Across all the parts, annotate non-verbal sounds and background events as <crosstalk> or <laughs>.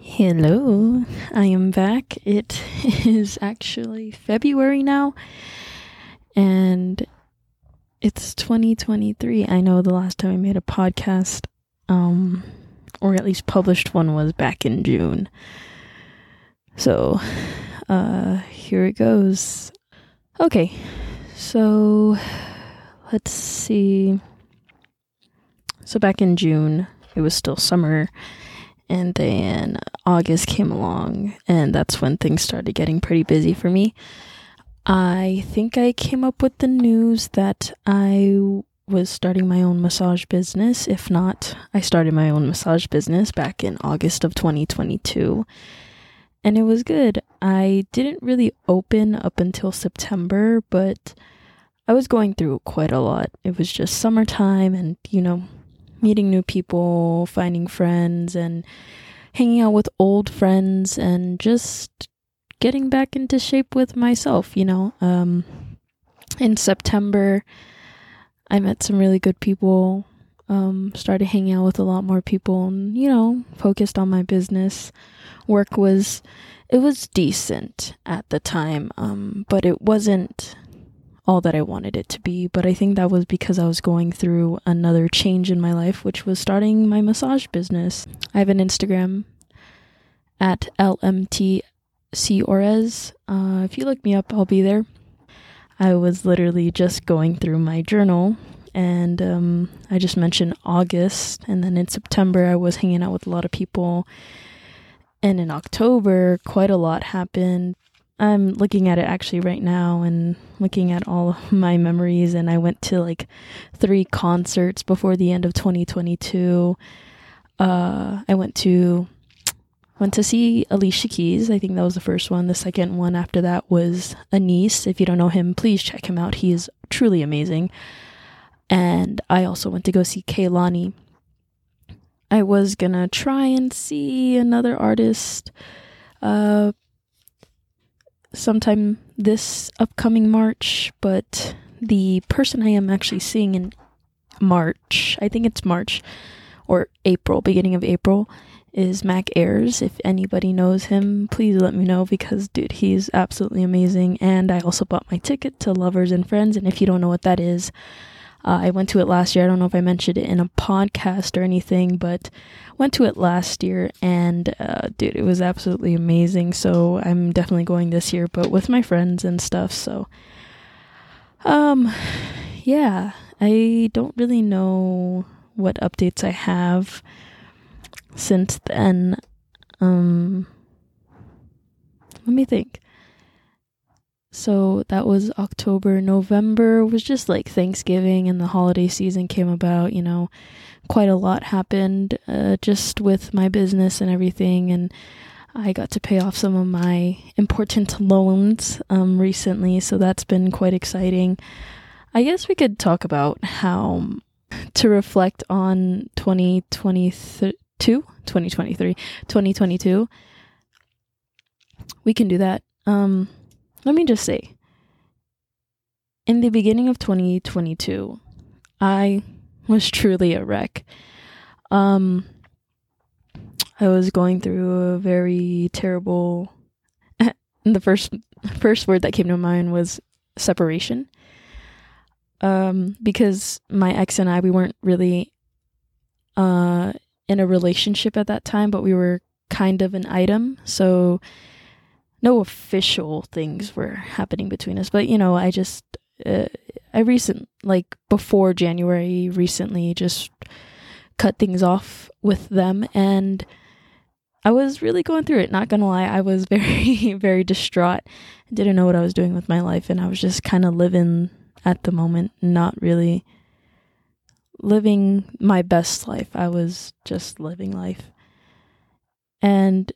Hello, I am back. It <laughs> is actually February now, and it's 2023. I know the last time I made a podcast, um, or at least published one, was back in June. So, uh, here it goes. Okay, so let's see. So, back in June, it was still summer and then August came along, and that's when things started getting pretty busy for me. I think I came up with the news that I was starting my own massage business. If not, I started my own massage business back in August of 2022. And it was good. I didn't really open up until September, but I was going through quite a lot. It was just summertime and, you know, meeting new people, finding friends, and hanging out with old friends, and just getting back into shape with myself, you know. Um, in September, I met some really good people, um, started hanging out with a lot more people, and, you know, focused on my business. Work was, it was decent at the time, um, but it wasn't all that I wanted it to be. But I think that was because I was going through another change in my life, which was starting my massage business. I have an Instagram at LMT Ores. Uh, if you look me up, I'll be there. I was literally just going through my journal and um, I just mentioned August, and then in September, I was hanging out with a lot of people. And in October, quite a lot happened. I'm looking at it actually right now and looking at all <laughs> my memories and I went to like three concerts before the end of 2022. Uh, I went to went to see Alicia Keys. I think that was the first one. The second one after that was Anis. If you don't know him, please check him out. He is truly amazing. And I also went to go see Kehlani. I was gonna try and see another artist, uh, sometime this upcoming March, but the person I am actually seeing in March, I think it's March or April, beginning of April, is Mac Ayres. If anybody knows him, please let me know because, dude, he's absolutely amazing. And I also bought my ticket to Lovers and Friends. And if you don't know what that is, uh, I went to it last year. I don't know if I mentioned it in a podcast or anything, but went to it last year and uh, dude, it was absolutely amazing. So I'm definitely going this year, but with my friends and stuff. So, um, yeah, I don't really know what updates I have since then. Um, let me think. So that was October. November was just like Thanksgiving and the holiday season came about, you know. Quite a lot happened uh, just with my business and everything. And I got to pay off some of my important loans um, recently. So that's been quite exciting. I guess we could talk about how to reflect on 2022, 2023, 2022. We can do that. Um, let me just say, in the beginning of 2022, I was truly a wreck. Um, I was going through a very terrible. <laughs> the first first word that came to mind was separation. Um, because my ex and I, we weren't really uh, in a relationship at that time, but we were kind of an item. So no official things were happening between us, but you know, I just uh, I recent like before January recently just cut things off with them and I was really going through it, not going to lie. I was <laughs> very very distraught. I didn't know what I was doing with my life and I was just kind of living at the moment, not really living my best life. I was just living life. And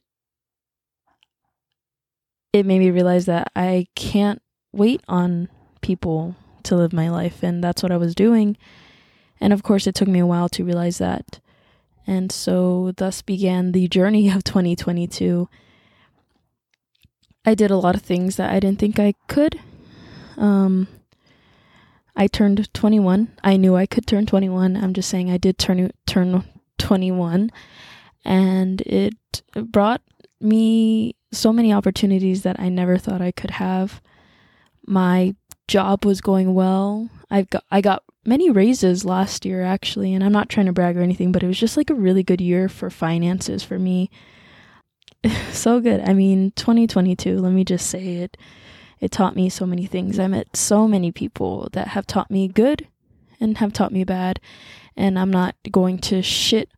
it made me realize that I can't wait on people to live my life. And that's what I was doing. And of course, it took me a while to realize that. And so, thus began the journey <laughs> of 2022. I did a lot of things that I didn't think I could. Um, I turned 21. I knew I could turn 21. I'm just saying I did turn turn 21 and it brought me so many opportunities that I never thought I could have. My job was going well. I've got I got many raises last year actually, and I'm not trying to brag or anything, but it was just like a really good year for finances for me. <laughs> so good. I mean, 2022, let me just say it it taught me so many things. I met so many people that have taught me good and have taught me bad, and I'm not going to shit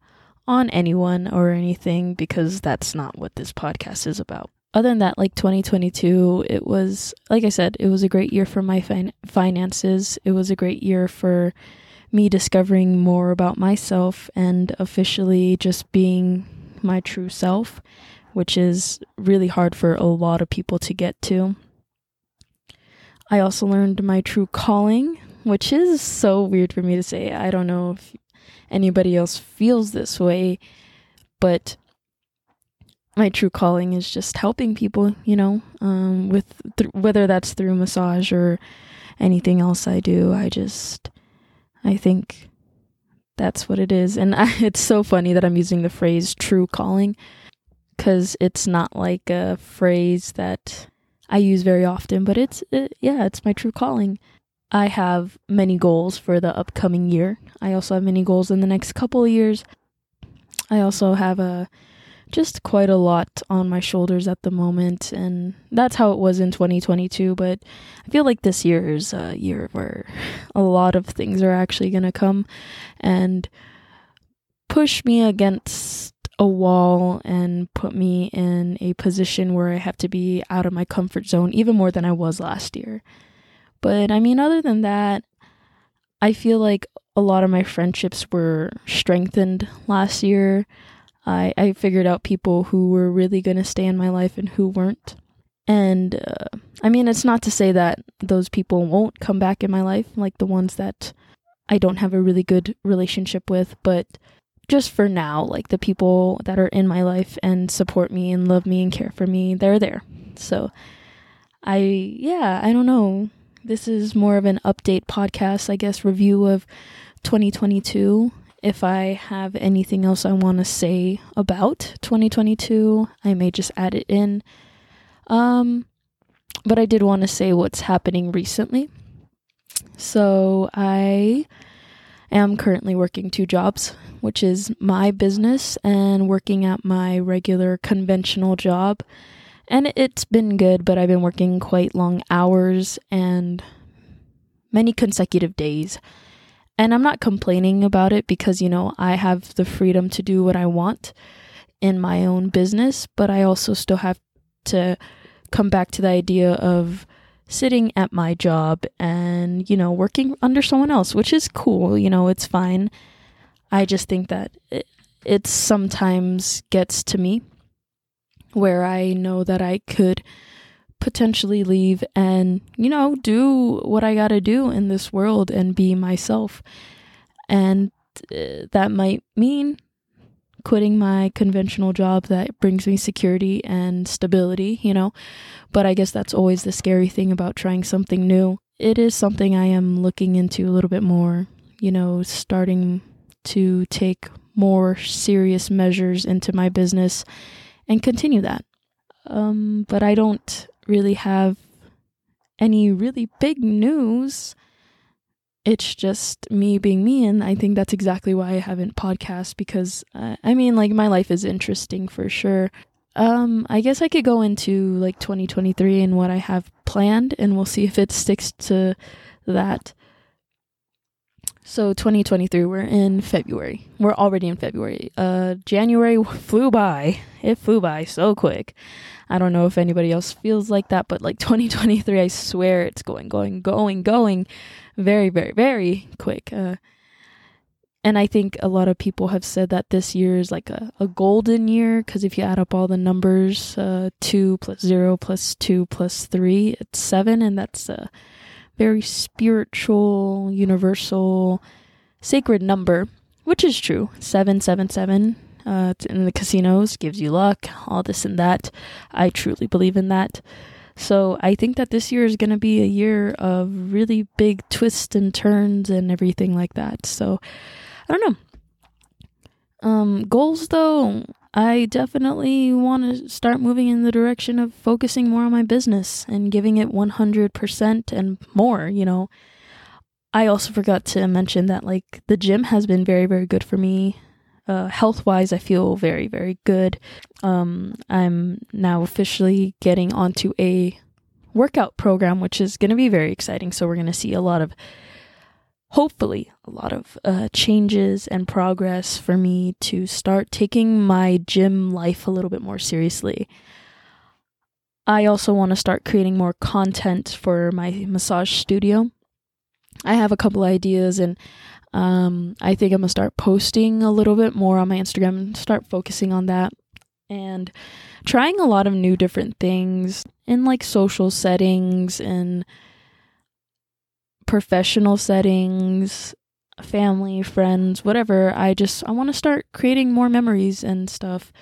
on anyone or anything because that's not what this podcast is about. Other than that, like 2022, it was, like I said, it was a great year for my fin- finances. It was a great year for me discovering more about myself and officially just being my true self, which is really hard for a lot of people to get to. I also learned my true calling, which is so weird for me to say. I don't know if anybody else feels this way, but my true calling is just helping people, you know, um, with th- whether that's through massage or anything else I do. I just, I think that's what it is. And <laughs> I, it's so funny that I'm using the phrase true calling because it's not like a phrase that I use very often, but it's, it, yeah, it's my true calling. I have many goals for the upcoming year. I also have many goals in the next couple of years. I also have a just quite a lot on my shoulders at the moment and that's how it was in 2022 but i feel like this year is a year where a lot of things are actually going to come and push me against a wall and put me in a position where i have to be out of my comfort zone even more than i was last year but I mean, other than that, I feel like a lot of my friendships were strengthened last year. I, I figured out people who were really going to stay in my life and who weren't. And uh, I mean, it's not to say that those people won't come back in my life, like the ones that I don't have a really good relationship with, but just for now, like the people that are in my life and support me and love me and care for me, they're there. So I, yeah, I don't know. This is more of an update podcast, I guess, review of 2022. If I have anything else I want to say about 2022, I may just add it in. Um, but I did want to say what's happening recently. So I am currently working two jobs, which is my business and working at my regular conventional job and it's been good, but I've been working quite long hours and many consecutive days. And I'm not complaining about it because, you know, I have the freedom to do what I want in my own business, but I also still have to come back to the idea of sitting at my job and, you know, working under someone else, which is cool, you know, it's fine. I just think that it, it sometimes gets to me where I know that I could potentially leave and, you know, do what I got to do in this world and be myself. And uh, that might mean quitting my conventional job that brings me security and stability, you know. But I guess that's always the scary thing about trying something new. It is something I am looking into a little bit more, you know, starting to take more serious measures into my business and continue that. Um, but I don't really have any really big news. It's just me being me, and I think that's exactly why I haven't podcast because uh, I mean, like my life is interesting for sure. Um, I guess I could go into like 2023 and what I have planned, and we'll see if it sticks to that. So 2023, we're in February. We're already in February. Uh, January flew by. It flew by so quick. I don't know if anybody else feels like that, but like <laughs> 2023, I swear it's going, going, going, going very, very, very quick. Uh, and I think a lot of people have said that this year is like a, a golden year because if you add up all the numbers, uh, 2 plus 0 plus 2 plus 3, it's 7, and that's uh, very spiritual, universal, sacred number, which is true. 777 uh, in the casinos gives you luck, all this and that. I truly believe in that. So I think that this year is going to be a year of really big twists and turns and everything like that. So I don't know. Um, goals though, I definitely want to start moving in the direction of focusing more on my business and giving it 100% and more, you know. I also forgot to mention that like the gym has been very very good for me. Uh, health wise, I feel very very good. Um, I'm now officially getting onto a workout program, which is going to be very exciting. So we're going to see a lot of hopefully a lot of uh, changes and progress for me to start taking my gym life a little bit more seriously. I also want to start creating more content for my massage studio. I have a couple ideas and um, I think I'm gonna start posting a little bit more on my Instagram and start focusing on that and trying a lot of new different things in like social settings and professional settings, family, friends, whatever. I just I want to start creating more memories and stuff.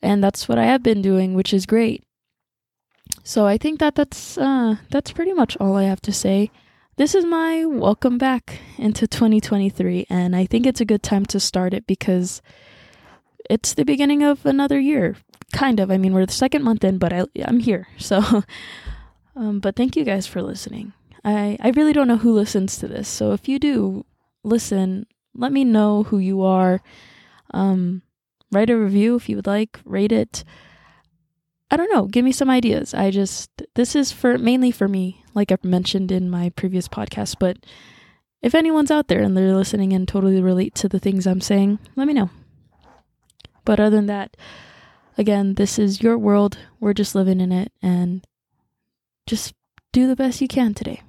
And that's what I have been doing, which is great. So I think that that's uh that's pretty much all I have to say. This is my welcome back into 2023 and I think it's a good time to start it because it's the beginning of another year. Kind of. I mean, we're the second month in, but I I'm here. So <laughs> um but thank you guys for listening. I, I really don't know who listens to this. So if you do listen, let me know who you are. Um, write a review if you would like, rate it. I don't know, give me some ideas. I just, this is for mainly for me, like I've mentioned in my previous podcast. But if anyone's out there and they're listening and totally relate to the things I'm saying, let me know. But other than that, again, this is your world. We're just living in it and just do the best you can today.